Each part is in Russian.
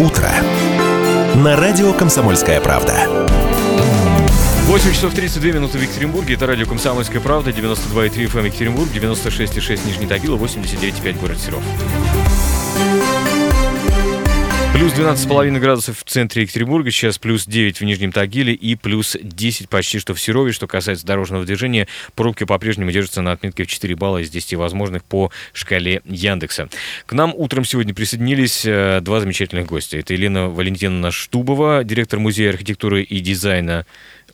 утро» на радио «Комсомольская правда». 8 часов 32 минуты в Екатеринбурге. Это радио «Комсомольская правда», 92,3 FM Екатеринбург, 96,6 Нижний Тагил, 89,5 город Серов. Плюс 12,5 градусов в центре Екатеринбурга, сейчас плюс 9 в Нижнем Тагиле и плюс 10 почти что в Серове. Что касается дорожного движения, пробки по-прежнему держатся на отметке в 4 балла из 10 возможных по шкале Яндекса. К нам утром сегодня присоединились э, два замечательных гостя. Это Елена Валентиновна Штубова, директор Музея архитектуры и дизайна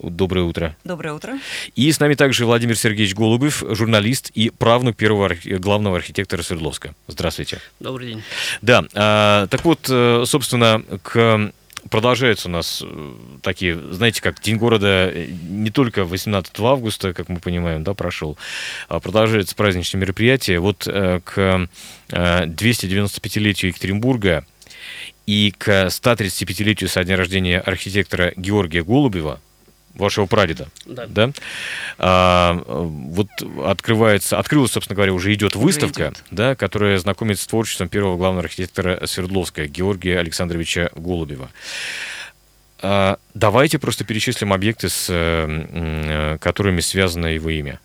Доброе утро. Доброе утро. И с нами также Владимир Сергеевич Голубев, журналист и правнук первого главного архитектора Свердловска. Здравствуйте. Добрый день. Да, а, так вот, э, собственно, к продолжаются у нас э, такие, знаете, как День города э, не только 18 августа, как мы понимаем, да, прошел, а продолжаются праздничные мероприятия. Вот к э, 295-летию Екатеринбурга и к 135-летию со дня рождения архитектора Георгия Голубева, вашего прадеда, Да. да? А, вот открывается, открылась, собственно говоря, уже идет выставка, идет. да, которая знакомит с творчеством первого главного архитектора Свердловска Георгия Александровича Голубева. А, давайте просто перечислим объекты, с э, которыми связано его имя.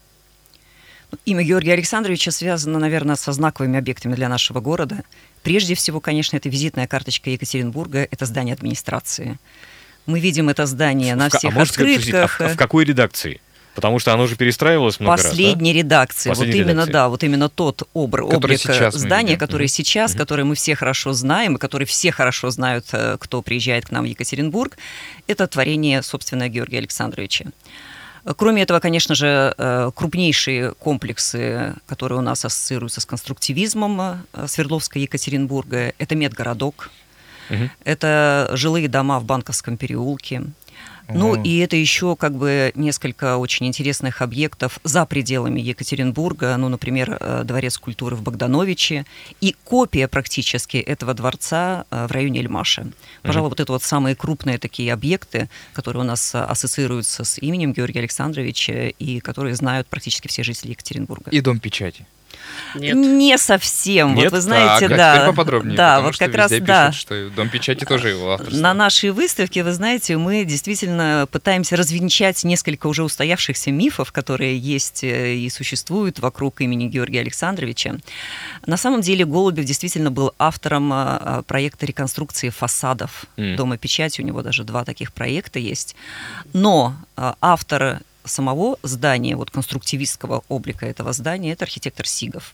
Имя Георгия Александровича связано, наверное, со знаковыми объектами для нашего города. Прежде всего, конечно, это визитная карточка Екатеринбурга, это здание администрации. Мы видим это здание на всех а а в- открытках. а в какой редакции? Потому что оно же перестраивалось много раз, да? Последней редакции. Последней вот именно, редакции. да, вот именно тот обр- Который облик сейчас мы здания, который сейчас, Мгм. который мы все хорошо знаем, и который все хорошо знают, э, кто приезжает к нам в Екатеринбург, это творение, собственно, Георгия Александровича. Э, Кроме этого, конечно же, э, крупнейшие комплексы, которые у нас ассоциируются с конструктивизмом э, Свердловска и Екатеринбурга, это медгородок, Это жилые дома в Банковском переулке. Ну и это еще как бы несколько очень интересных объектов за пределами Екатеринбурга, ну, например, э, Дворец культуры в Богдановиче и копия практически этого дворца э, в районе Эльмаша. Пожалуй, вот это вот самые крупные такие объекты, которые у нас э, ассоциируются с именем Георгия Александровича и которые знают практически все жители Екатеринбурга. И дом печати. Нет. Не совсем. Нет? Вот вы знаете, так, да. поподробнее. Да, потому вот что как раз везде да. пишут, что дом печати тоже его авторство. На нашей выставке, вы знаете, мы действительно пытаемся развенчать несколько уже устоявшихся мифов, которые есть э, и существуют вокруг имени Георгия Александровича. На самом деле Голубев действительно был автором а, а, проекта реконструкции фасадов М. Дома печати. У него даже два таких проекта есть. Но а, автор самого здания, вот конструктивистского облика этого здания, это архитектор Сигов.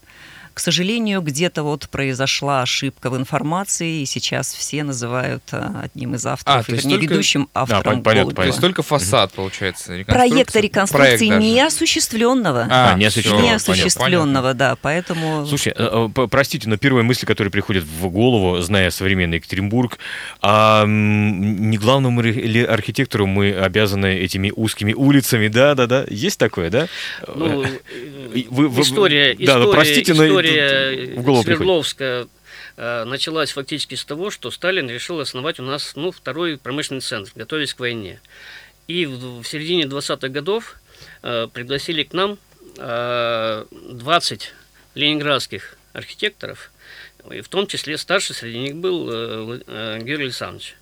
К сожалению, где-то вот произошла ошибка в информации, и сейчас все называют а, одним из авторов, А, то и, есть вернее, только- ведущим автором понятно, Голубева. То есть только фасад, получается, реконструкция. Проекта реконструкции Проект не даже. осуществленного. А, не всё, осуществленного, не понятно, осуществленного, да, поэтому... Слушай, э, э, простите, но первая мысль, которая приходит в голову, зная современный Екатеринбург, а не главному ли архитектору мы обязаны этими узкими улицами, да-да-да, есть такое, да? Ну, Э, вы- вы- история, да, история, простите, но история. Свердловска э, началась фактически с того, что Сталин решил основать у нас ну, второй промышленный центр, готовясь к войне. И в, в середине 20-х годов э, пригласили к нам э, 20 ленинградских архитекторов, и в том числе старший среди них был э, э, Георгий Александрович.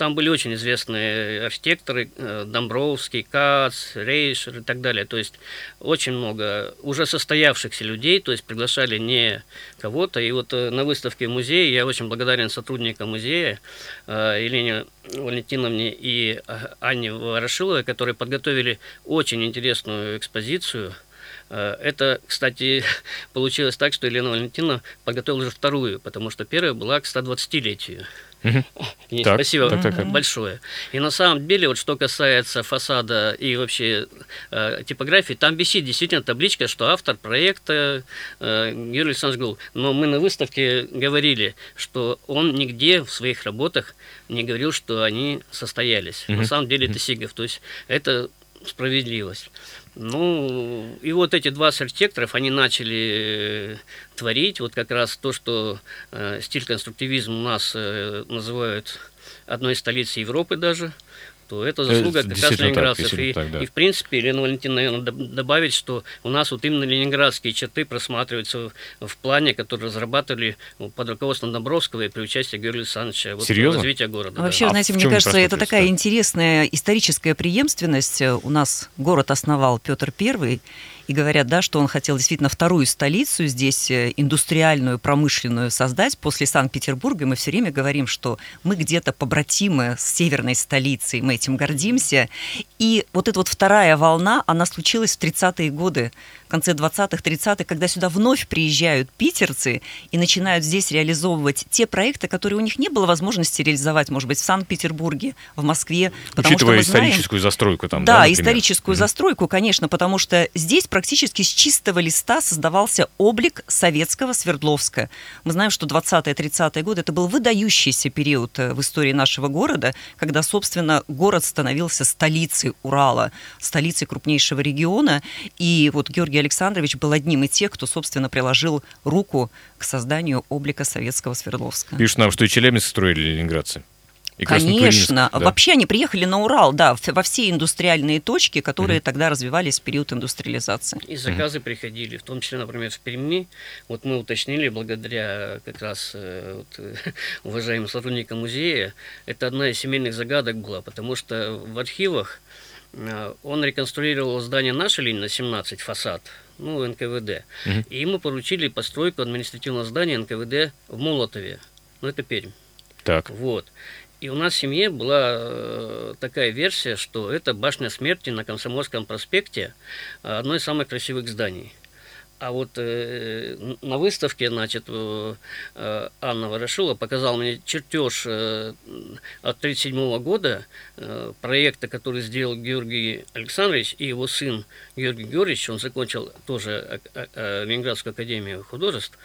Там были очень известные архитекторы, э, Домбровский, Кац, Рейшер и так далее. То есть очень много уже состоявшихся людей, то есть приглашали не кого-то. И вот э, на выставке в я очень благодарен сотрудникам музея э, Елене Валентиновне и э, Анне Ворошиловой, которые подготовили очень интересную экспозицию. Э, Это, кстати, получилось так, что Елена Валентиновна подготовила уже вторую, потому что первая была к 120-летию. Ей Так, спасибо так, так, так. большое. И на самом деле, вот что касается фасада и вообще э, типографии, там висит действительно табличка, что автор проекта э, Юрий Александрович Голуб. Но мы на выставке говорили, что он нигде в своих работах не говорил, что они состоялись. Мгм. На самом деле это Сигов. То есть это справедливость. Ну, и вот эти два архитекторов, они начали э, творить вот как раз то, что э, стиль конструктивизм у нас э, называют одной из столиц Европы даже. То это заслуга Э, как раз ленинградцев. И, так, да. и, в принципе, Елена Валентиновна, наверное, доб- добавить, что у нас вот именно ленинградские черты просматриваются в, в плане, который разрабатывали ну, под руководством Добровского и при участии Георгия Александровича вот, Серьезно? развития города. да. Вообще, А знаете, мне кажется, это такая да? интересная историческая преемственность. Э, У нас город основал Петр I, и говорят, да, что он хотел действительно вторую столицу здесь, э, индустриальную, промышленную создать после Санкт-Петербурга. И мы все время говорим, что мы где-то побратимы с северной столицей, мы этим гордимся. И вот эта вот вторая волна, она случилась в 30-е годы, конце 20-х, 30-х, когда сюда вновь приезжают питерцы и начинают здесь реализовывать те проекты, которые у них не было возможности реализовать, может быть, в Санкт-Петербурге, в Москве. Потому что Учитывая мы знаем- историческую застройку там, да, да, историческую Мгм. застройку, конечно, потому что здесь практически с чистого листа создавался облик советского Свердловска. Мы знаем, что 20-30-е годы это был выдающийся период э, в истории нашего города, когда, собственно, город становился столицей Урала, столицей крупнейшего региона. И вот Георгий Александрович был одним из тех, кто, собственно, приложил руку к созданию облика советского Свердловска. Пишут нам, что и Челябинск строили ленинградцы. И Конечно. да. Вообще они приехали на Урал, да, во все индустриальные точки, которые тогда развивались в период индустриализации. И заказы приходили, в том числе, например, в Перми. Вот мы уточнили, благодаря как раз э, вот, э, уважаемым сотрудникам музея, это одна из семейных загадок была, потому что в архивах э, он реконструировал здание нашей линии на 17, фасад, ну, НКВД. Мгм. И ему поручили постройку административного здания НКВД в Молотове. Ну, это Пермь. Так. Вот. И у нас в семье была э, такая версия, что это башня смерти на Комсомольском проспекте, э, одно из самых красивых зданий. А вот э, на выставке, значит, э, э, Анна Ворошила показала мне чертеж э, от 1937 года э, проекта, который сделал Георгий Александрович и его сын Георгий Георгиевич. Он закончил тоже а- а, Ленинградскую академию художеств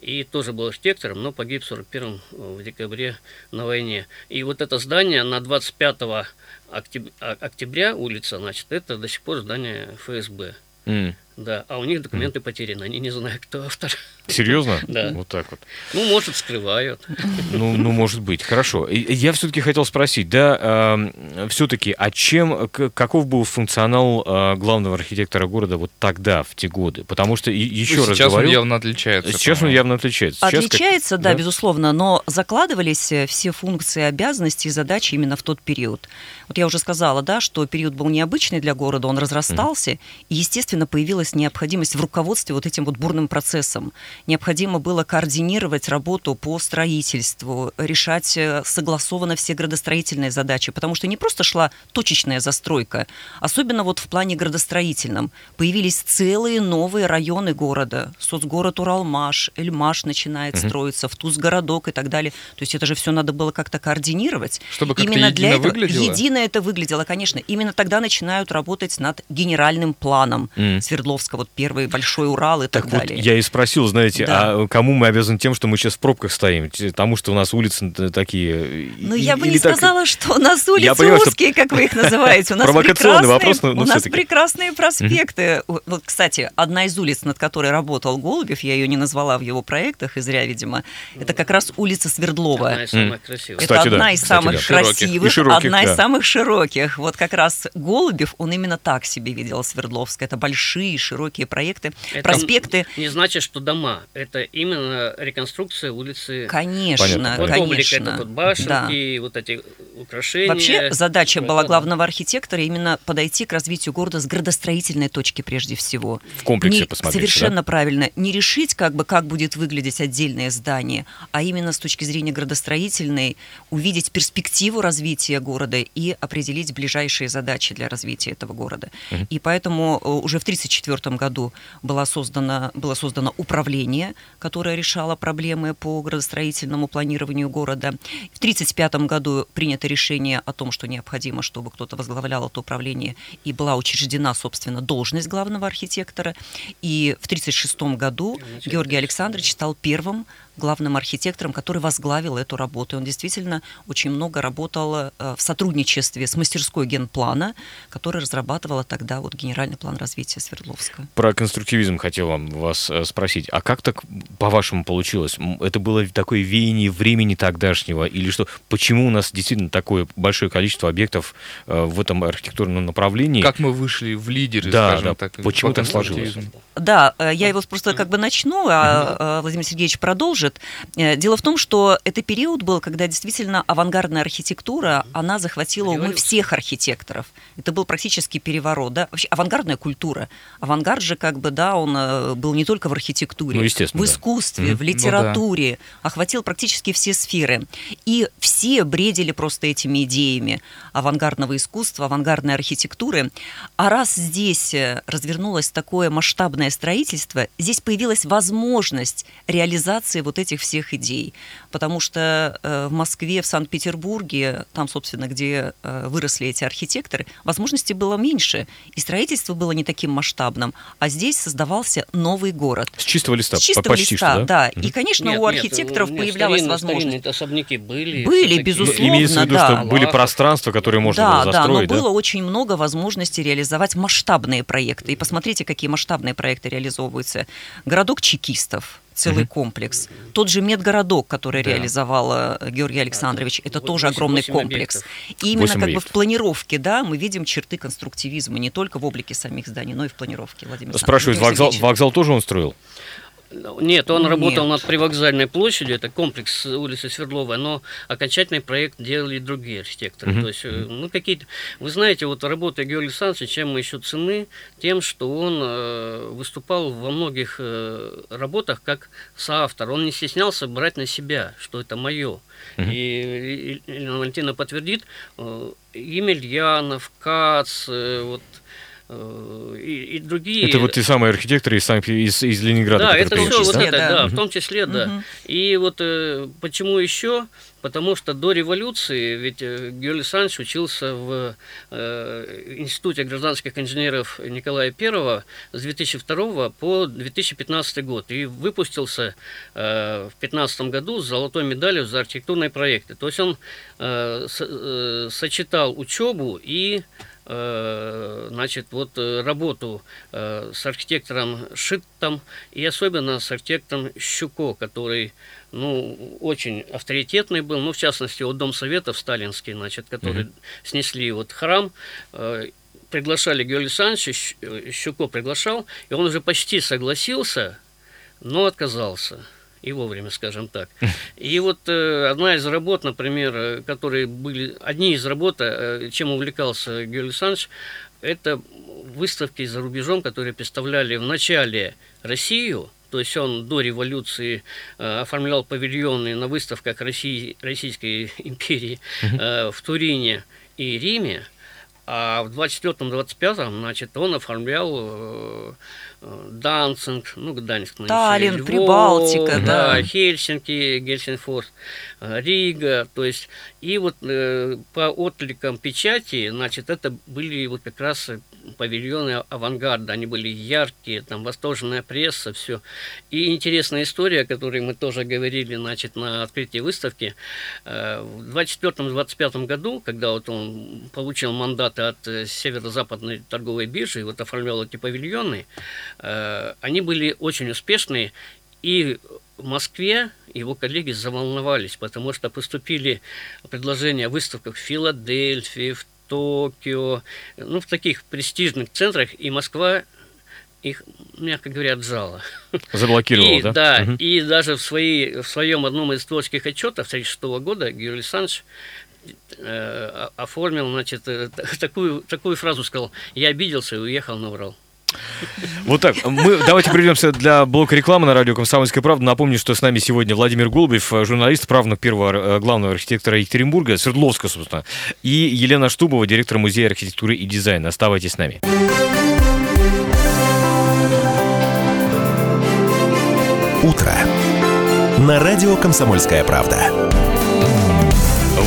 и тоже был архитектором, но погиб в 41 в декабре на войне. И вот это здание на 25 октяб- а- октября улица, значит, это до сих пор здание ФСБ. М. Да, а у них документы потеряны, они не знают, кто автор. Серьезно? Да. Вот так вот. Ну, может, скрывают. Ну, ну, может быть. Хорошо. Я все-таки хотел спросить, да, все-таки, а чем, каков был функционал э, главного архитектора города вот тогда, в те годы? Потому что, и- еще Ну, раз Сейчас он говорю, явно отличается. сейчас он по-моему. явно отличается. Сейчас как- Отличается, да, да? безусловно, но закладывались э, все функции, обязанности и задачи именно в тот период. Вот я уже сказала, да, что период был необычный для города, он разрастался, и, естественно, появилась необходимость в руководстве вот этим вот бурным процессом. Необходимо было координировать работу по строительству, решать э, согласованно все градостроительные задачи, потому что не просто шла точечная застройка, особенно вот в плане градостроительном. Появились целые новые районы города. Соцгород Уралмаш, Эльмаш начинает строиться, Втузгородок и так далее. То есть это же все надо было как-то координировать. Чтобы как-то Именно для едино этого выглядело? едино это выглядело, конечно. Именно тогда начинают работать над генеральным планом Мгм. Свердловска, вот первый Большой Урал и так, Так вот, далее. я и спросил, знаете, Да. а кому мы обязаны тем, что мы сейчас в пробках стоим? Тому, что у нас улицы т- такие... Ну, и- я бы не так- сказала, что у нас улицы понимаю, что узкие, как вы их называете. У нас Провокационный прекрасные- вопрос, но- но у нас прекрасные проспекты. Вот, кстати, одна из улиц, над которой работал Голубев, я ее не назвала в его проектах, и зря, видимо, это как раз улица Свердлова. Одна из самых красивых. Это одна из кстати, самых красивых, И широких, одна да. из самых широких. Вот как раз Голубев, он именно так себе видел Свердловск. Это большие, широкие проекты, Это проспекты. Не значит, что дома. Это именно реконструкция улицы. Конечно, Понятно, Вот понятно. облик конечно. это вот башенки, Да. вот эти украшения. Вообще задача Да, была да. главного архитектора именно подойти к развитию города с градостроительной точки прежде всего. В комплексе Не- посмотреть, Совершенно правильно. Не решить, как бы, как будет выглядеть отдельное здание, а именно с точки зрения градостроительной увидеть перспективу развития города и определить ближайшие задачи для развития этого города. И поэтому э, уже в 1934 году было создано, было создано управление, которое решало проблемы по градостроительному планированию города. В 1935 году принято решение о том, что необходимо, чтобы кто-то возглавлял это управление, и была учреждена, собственно, должность главного архитектора. И в 1936 году Георгий Александрович стал первым главным архитектором, который возглавил эту работу. И он действительно очень много работал э, в сотрудничестве с мастерской генплана, которая разрабатывала тогда вот генеральный план развития Свердловска. Про конструктивизм хотел вам вас э, спросить. А как так, по-вашему, получилось? Это было такое веяние времени тогдашнего? Или что? Почему у нас действительно такое большое количество объектов э, в этом архитектурном направлении? Как мы вышли в лидеры, Да, скажем да. так. Почему по так сложилось? Да, я его просто как бы начну, а Владимир Сергеевич продолжит. Э, Дело в том, что это период был, когда действительно авангардная архитектура, она захватила умы всех архитекторов. Это был практически переворот, да, вообще авангардная культура. Авангард же как бы, да, он э, был не только в архитектуре, Ну, естественно, в да. искусстве, Мгм. в литературе, охватил практически все сферы. И все бредили просто этими идеями авангардного искусства, авангардной архитектуры. А раз здесь э, развернулось такое масштабное строительство, здесь появилась возможность реализации вот этих всех идей. Потому что э, в Москве, в Санкт-Петербурге, там, собственно, где э, выросли эти архитекторы, возможностей было меньше, и строительство было не таким масштабным. А здесь создавался новый город. С чистого листа, С чистого почти листа, что, да. Мгм. И, конечно, Нет, у архитекторов нет, появлялась старинные- возможность. старинные особняки были. Были, безусловно. Имеется в виду, да. что были пространства, которые можно да, было да, но застроить, да? было очень много возможностей реализовать масштабные проекты. И посмотрите, какие масштабные проекты реализовываются. Городок чекистов, целый Мгм. комплекс. Тот же медгородок, который Да. реализовал э, Георгий Александрович, это вот тоже восемь- огромный восемь комплекс. объектов. И именно как бы в объектов. планировке, да, мы видим черты конструктивизма не только в облике самих зданий, но и в планировке. Владимир Спрашивают, вокзал, вокзал тоже он строил? Нет, он Нет. работал над привокзальной площадью, это комплекс улицы Свердловой, но окончательный проект делали другие архитекторы. Мгм. То есть, э, ну, какие-то... Вы знаете, вот работа Георгия Александровича, чем мы еще цены? Тем, что он э, выступал во многих э, работах как соавтор. Он не стеснялся брать на себя, что это мое. Мгм. И, и- Елена Валентина подтвердит, э, Емельянов, Кац, э, вот, и, и другие... Это вот те самые архитекторы из, Санкт- из, из Ленинграда, Да, это все вот да? это, Да. да, в том числе, да. Мгм. И вот э, почему еще? Потому что до революции, ведь э, Георгий Александрович учился в э, Институте гражданских инженеров Николая I с 2002 по 2015 год и выпустился э, в 2015 году с золотой медалью за архитектурные проекты. То есть он э, с- э, сочетал учебу и э, значит, вот э, работу э, с архитектором Шиттом и особенно с архитектором Щуко, который ну, очень авторитетный был, ну, в частности, вот Дом Советов сталинский, значит, который снесли вот храм, э, приглашали Щ- э, Щуко приглашал, и он уже почти согласился, но отказался. И вовремя, скажем так. И вот э, одна из работ, например, э, которые были, одни из работ, э, чем увлекался Георгий Александрович, это выставки за рубежом, которые представляли в начале Россию, то есть он до революции э, оформлял павильоны на выставках России, Российской империи э, в Турине и Риме, а в 24-25, значит, он оформлял э, э, Данцинг, ну, Гданьск, Таллин, Львов, Прибалтика, да. Хельсинки, Гельсинфорс, Рига, то есть, и вот э, по откликам печати, значит, это были вот как раз э, павильоны авангарда, они были яркие, там восторженная пресса, все. И интересная история, о которой мы тоже говорили, значит, на открытии выставки, э, в 24-25 году, когда вот он получил мандаты от э, северо-западной торговой биржи, вот оформлял эти павильоны, э, они были очень успешные, и в Москве его коллеги заволновались, потому что поступили предложения о выставках в Филадельфии, в Токио, ну, в таких престижных центрах, и Москва их, мягко говоря, отжала. Заблокировал, и, да? Да, Мгм. и даже в, своей, в своем одном из творческих отчетов 1936 года Георгий Александрович э, оформил, значит, э, такую, такую фразу сказал, я обиделся и уехал на Урал. Вот так. Мы давайте придемся для блока рекламы на радио «Комсомольская правда». Напомню, что с нами сегодня Владимир Голубев, э, журналист, правнук первого э, главного архитектора Екатеринбурга, Свердловска, собственно, и Елена Штубова, директор Музея архитектуры и дизайна. Оставайтесь с нами. Утро. На радио «Комсомольская правда».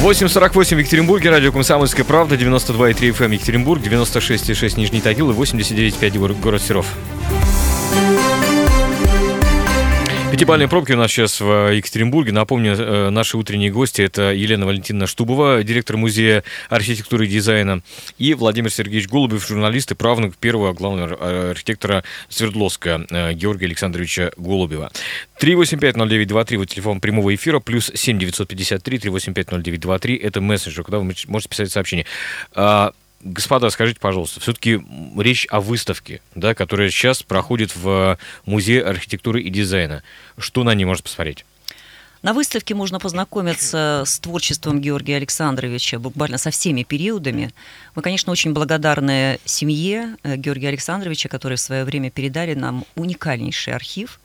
8.48 в Екатеринбурге, радио «Комсомольская правда», 92,3 FM Екатеринбург, 96,6 Нижний Тагил и 89,5 город, город Серов. Пятибалльные пробки у нас сейчас в Екатеринбурге. Напомню, э, наши утренние гости – это Елена Валентиновна Штубова, директор Музея архитектуры и дизайна, и Владимир Сергеевич Голубев, журналист и правнук первого главного архитектора Свердловска э, Георгия Александровича Голубева. 3850923, вот телефон прямого эфира, плюс 7953 3850923, это мессенджер, куда вы можете писать сообщение. Господа, скажите, пожалуйста, все-таки речь о выставке, да, которая сейчас проходит в Музее архитектуры и дизайна. Что на ней можно посмотреть? На выставке можно познакомиться с творчеством Георгия Александровича буквально со всеми периодами. Мы, конечно, очень благодарны семье э, Георгия Александровича, которые в свое время передали нам уникальнейший архив –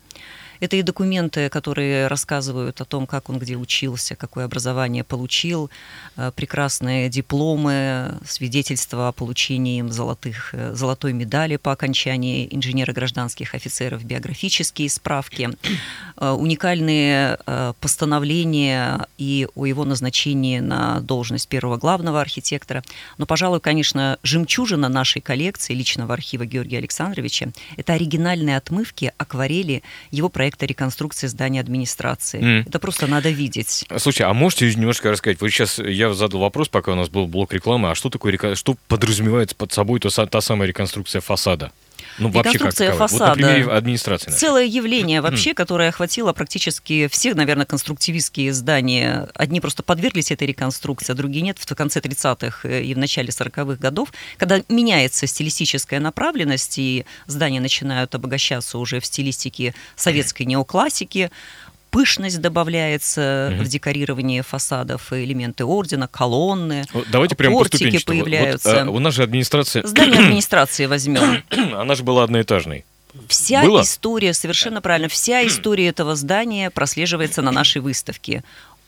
это и документы, которые рассказывают о том, как он где учился, какое образование получил, э, прекрасные дипломы, свидетельства о получении им золотых, э, золотой медали по окончании инженера гражданских офицеров, биографические справки, э, уникальные постановления и о его назначении на должность первого главного архитектора. Но, пожалуй, конечно, жемчужина нашей коллекции личного архива Георгия Александровича – это оригинальные отмывки акварели его проекта проекта реконструкции здания администрации. Mm. Это просто надо видеть. Слушай, а можете немножко рассказать? Вот сейчас я задал вопрос, пока у нас был блок рекламы, а что такое, что подразумевается под собой та, та самая реконструкция фасада? Ну, вообще Реконструкция как фасада. Вот на примере администрации. Целое явление вообще, которое охватило практически всех, наверное, конструктивистские здания. Одни просто подверглись этой реконструкции, а другие нет. В конце 30-х и в начале 40-х годов, когда меняется стилистическая направленность, и здания начинают обогащаться уже в стилистике советской неоклассики, пышность добавляется угу. в декорировании фасадов, элементы ордена, колонны, Давайте прямо портики появляются. Вот, а, у нас же администрация... Здание администрации возьмем. Она же была одноэтажной. Вся Было? история, совершенно правильно, вся история этого здания прослеживается на нашей выставке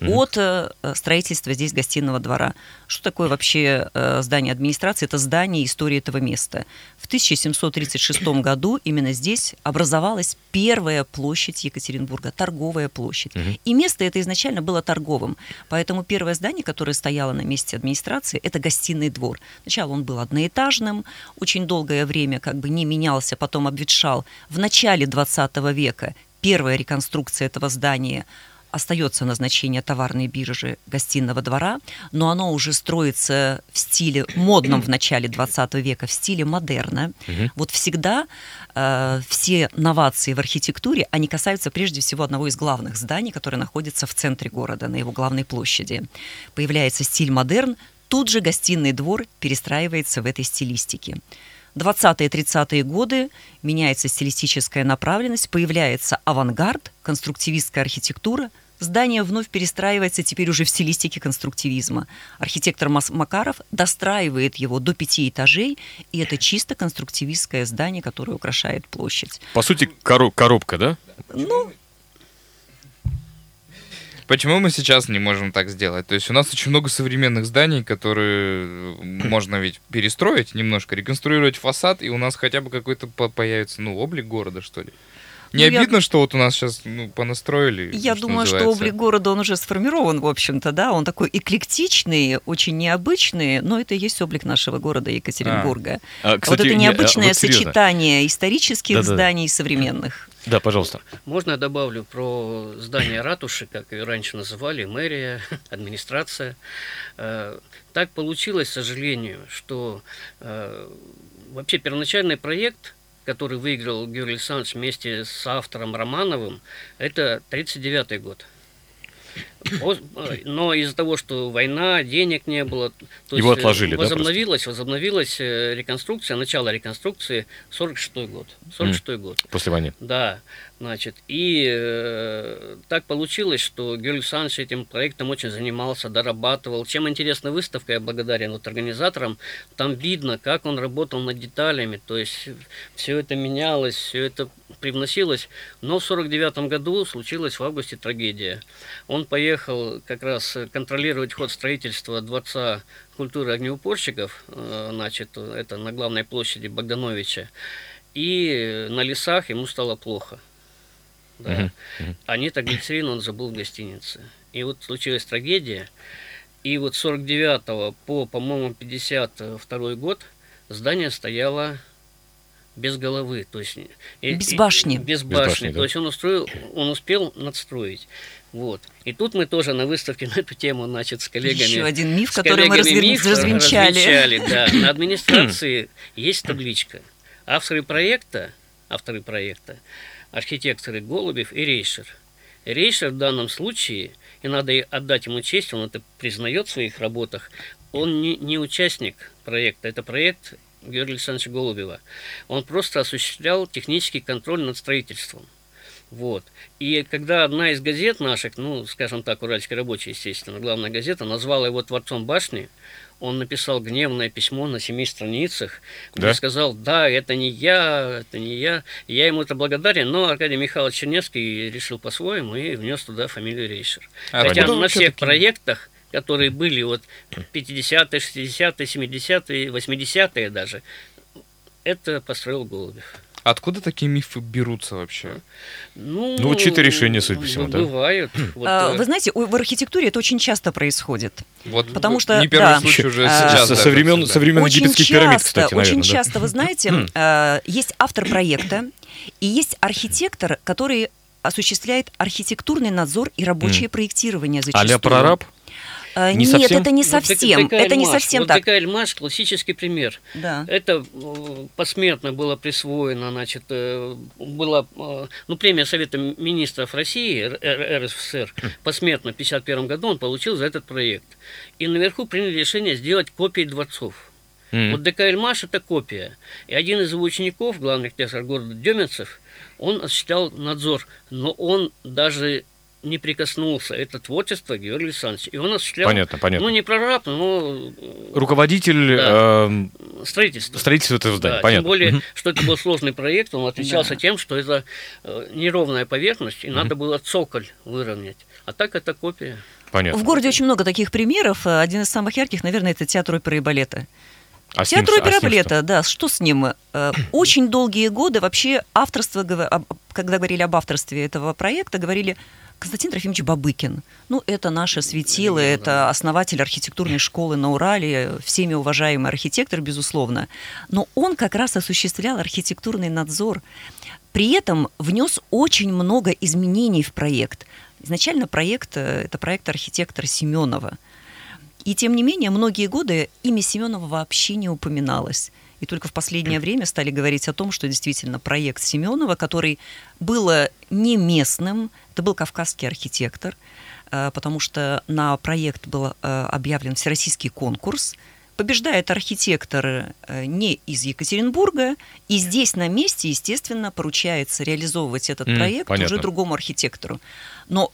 от э, строительства здесь гостиного двора. Что такое вообще э, здание администрации? Это здание истории этого места. В 1736 году именно здесь образовалась первая площадь Екатеринбурга, торговая площадь. Угу. И место это изначально было торговым. Поэтому первое здание, которое стояло на месте администрации, это гостиный двор. Сначала он был одноэтажным, очень долгое время как бы не менялся, потом обветшал. В начале 20 века первая реконструкция этого здания – остается назначение товарной биржи гостиного двора, но оно уже строится в стиле модном в начале 20 века, в стиле модерна. Угу. Вот всегда э, все новации в архитектуре, они касаются прежде всего одного из главных зданий, которое находится в центре города, на его главной площади. Появляется стиль модерн, тут же гостиный двор перестраивается в этой стилистике. 20-е 30-е годы меняется стилистическая направленность, появляется авангард, конструктивистская архитектура – Здание вновь перестраивается теперь уже в стилистике конструктивизма. Архитектор Макаров достраивает его до пяти этажей, и это чисто конструктивистское здание, которое украшает площадь. По сути, короб коробка, да? Ну, Почему мы сейчас не можем так сделать? То есть у нас очень много современных зданий, которые можно ведь перестроить немножко, реконструировать фасад, и у нас хотя бы какой-то появится, ну, облик города, что ли. Не ну, обидно, я... что вот у нас сейчас ну, понастроили? Я что думаю, называется. что облик города, он уже сформирован, в общем-то, да, он такой эклектичный, очень необычный, но это и есть облик нашего города Екатеринбурга. А. А, кстати, вот это необычное не, вот сочетание исторических да, зданий да. и современных. Да, пожалуйста. Можно я добавлю про здание ратуши, как и раньше называли, мэрия, администрация. Э, так получилось, к сожалению, что э, вообще первоначальный проект который выиграл Георгий Александрович вместе с автором Романовым, это 1939 год. Но из-за того, что война, денег не было, то его есть э, отложили, возобновилась, да, возобновилась э, реконструкция, начало реконструкции 46 год. 46 mm. год. После войны. Да. Значит, и э, так получилось, что Георгий Александрович этим проектом очень занимался, дорабатывал. Чем интересна выставка, я благодарен вот организаторам. Там видно, как он работал над деталями, то есть все это менялось, все это привносилось. Но в 49 году случилась в августе трагедия. Он поехал как раз контролировать ход строительства Дворца культуры огнеупорщиков, э, значит, это на главной площади Богдановича. И на лесах ему стало плохо. Да. Uh-huh. Uh-huh. А нитроглицерин он забыл в гостинице. И вот случилась трагедия. И вот с 49 по, по-моему, 52 год здание стояло без головы, то есть Без башни. без Без башни, да. то есть он устроил, он успел надстроить, вот. И тут мы тоже на выставке на эту тему, значит, с коллегами. Еще один миф, который мы коллегами разве- миф развенчали. развенчали, да. На администрации есть табличка. Авторы проекта, авторы проекта, архитекторы Голубев и Рейшер. Рейшер в данном случае, и надо отдать ему честь, он это признает в своих работах, он не, не участник проекта, это проект Георгия Александровича Голубева. Он просто осуществлял технический контроль над строительством. Вот. И когда одна из газет наших, ну, скажем так, Уральский рабочий, естественно, главная газета, назвала его творцом башни, он написал гневное письмо на семи страницах, где Да? сказал, да, это не я, это не я. И я ему это благодарен, но Аркадий Михайлович Чернецкий решил по-своему и внес туда фамилию Рейшер. А Хотя на всех всё-таки- проектах, которые были вот 50-е, 60-е, 70-е, 80-е даже, это построил Голубев. Откуда такие мифы берутся вообще? Ну, Ну, чьи-то решения, судя по всему, ну, да? Бывают. Вот, А, э, Вы знаете, в архитектуре это очень часто происходит. Вот Потому что, не первый да. случай уже А, сейчас. со, да, со времен, со времен очень египетских часто, пирамид, кстати, очень наверное, да. часто, вы знаете, э, есть автор проекта и есть архитектор, который осуществляет архитектурный надзор и рабочее проектирование зачастую. А-ля прораб? Э, Не Нет, совсем? это не вот совсем. ДК это не совсем вот так. ДК «Эльмаш» классический пример. Да. Это э, посмертно было присвоено, значит, э, была, э, ну, премия Совета Министров России, РСФСР, посмертно в 1951 году он получил за этот проект. И наверху приняли решение сделать копии дворцов. М. Вот ДК «Эльмаш» – это копия. И один из его учеников, главный архитектор города Демецев, он осуществлял надзор, но он даже не прикоснулся. Это творчество Георгия Александровича. И он осуществлял, Понятно, понятно. ну, не прораб, но э, Руководитель Да. эм, строительство. строительства этого здания, Да, понятно. Тем более, что это был сложный проект, он отличался Да. тем, что это э, неровная поверхность, и надо было цоколь выровнять. А так это копия. Понятно. В городе очень много таких примеров. Э, Один из самых ярких, наверное, это театр оперы и балета. А ним Театр что- а оперы ним что? балета, да, что с ним? Э, Очень долгие годы вообще авторство, когда говорили об авторстве этого проекта, говорили Константин Трофимович Бабыкин. Ну, это наше светило, это основатель архитектурной школы на Урале, всеми уважаемый архитектор, безусловно. Но он как раз осуществлял архитектурный надзор. При этом внес очень много изменений в проект. Изначально проект, э, это проект архитектора Семенова. И тем не менее, многие годы имя Семенова вообще не упоминалось. И только в последнее время стали говорить о том, что действительно проект Семенова, который был не местным, это был кавказский архитектор, э, потому что на проект был э, объявлен всероссийский конкурс. Побеждает архитектор э, не из Екатеринбурга, и здесь на месте, естественно, поручается реализовывать этот М, проект понятно. уже другому архитектору. Но,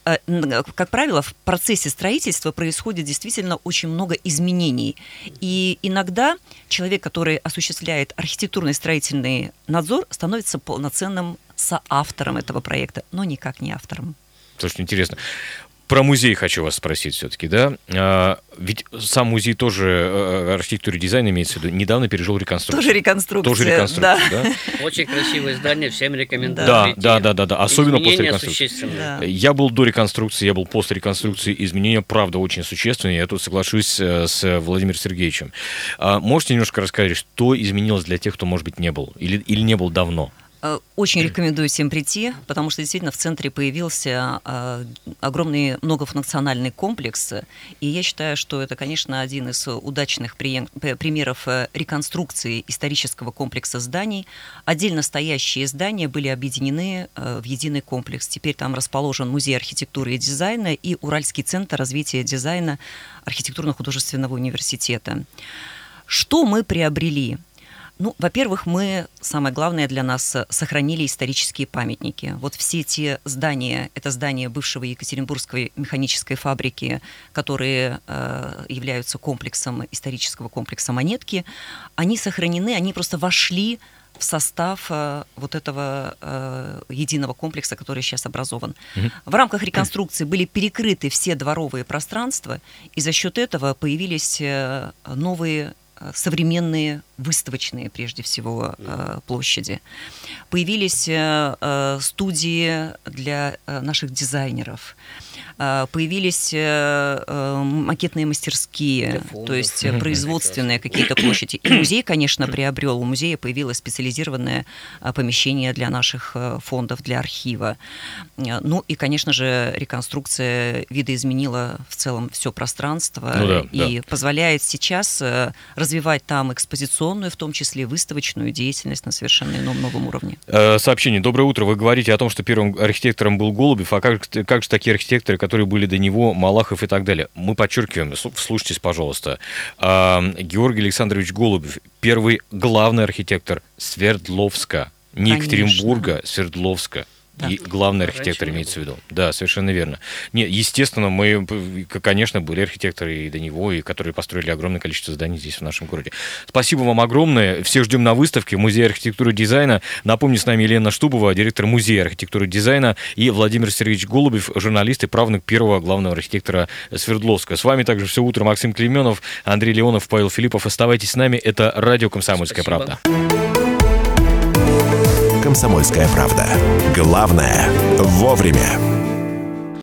как правило, в процессе строительства происходит действительно очень много изменений. И иногда человек, который осуществляет архитектурный строительный надзор, становится полноценным соавтором этого проекта, но никак не автором. Слушайте, интересно. Про музей хочу вас спросить все-таки, да? А, ведь сам музей тоже э, архитектуры и дизайна имеется в виду, недавно пережил реконструкцию. Тоже реконструкция. Тоже реконструкция, да. да? Очень красивое здание, всем рекомендую. Да, да, да, да, да. Особенно после реконструкции. Да. Я был до реконструкции, я был после реконструкции. Изменения, правда, очень существенные. Я тут соглашусь э, с Владимиром Сергеевичем. А можете немножко рассказать, что изменилось для тех, кто, может быть, не был или, или не был давно? Э, Очень рекомендую всем прийти, потому что действительно в центре появился э, огромный многофункциональный комплекс. И я считаю, что это, конечно, один из удачных примеров э, реконструкции исторического комплекса зданий. Отдельно стоящие здания были объединены в единый комплекс. Теперь там расположен музей архитектуры и дизайна и Уральский центр развития дизайна архитектурно-художественного университета. Что мы приобрели? Ну, во-первых, мы, самое главное для нас, сохранили исторические памятники. Вот все те здания, это здания бывшего Екатеринбургской механической фабрики, которые э, являются комплексом, исторического комплекса «Монетки», они сохранены, они просто вошли в состав э, вот этого э, единого комплекса, который сейчас образован. Мгм. В рамках реконструкции были перекрыты все дворовые пространства, и за счет этого появились э, новые современные выставочные, прежде всего, э, площади. Появились э, студии для наших дизайнеров. А, появились э, э, макетные мастерские, то есть производственные какие-то площади. И музей, конечно, приобрел. У музея появилось специализированное помещение для наших э, фондов, для архива. Ну и, конечно же, реконструкция видоизменила в целом все пространство ну, да, и да. позволяет сейчас развивать там экспозиционную, в том числе выставочную деятельность на совершенно ином новом уровне. Сообщение. Доброе утро. Вы говорите о том, что первым архитектором был Голубев, а как, как же такие архитекторы, которые были до него, Малахов и так далее. Мы подчеркиваем, слушайтесь, пожалуйста, Георгий Александрович Голубев, первый главный архитектор Свердловска, не. Екатеринбурга, Свердловска и главный архитектор имеется в виду. Да, совершенно верно. Не, естественно, мы, конечно, были архитекторы и до него, и которые построили огромное количество зданий здесь, в нашем городе. Спасибо вам огромное. Всех ждем на выставке в Музее архитектуры и дизайна. Напомню, с нами Елена Штубова, директор Музея архитектуры и дизайна, и Владимир Сергеевич Голубев, журналист и правнук первого главного архитектора Свердловска. С вами также все утро Максим Клеменов, Андрей Леонов, Павел Филиппов. Оставайтесь с нами. Это радио «Комсомольская Спасибо. правда». «Комсомольская правда». Главное – вовремя.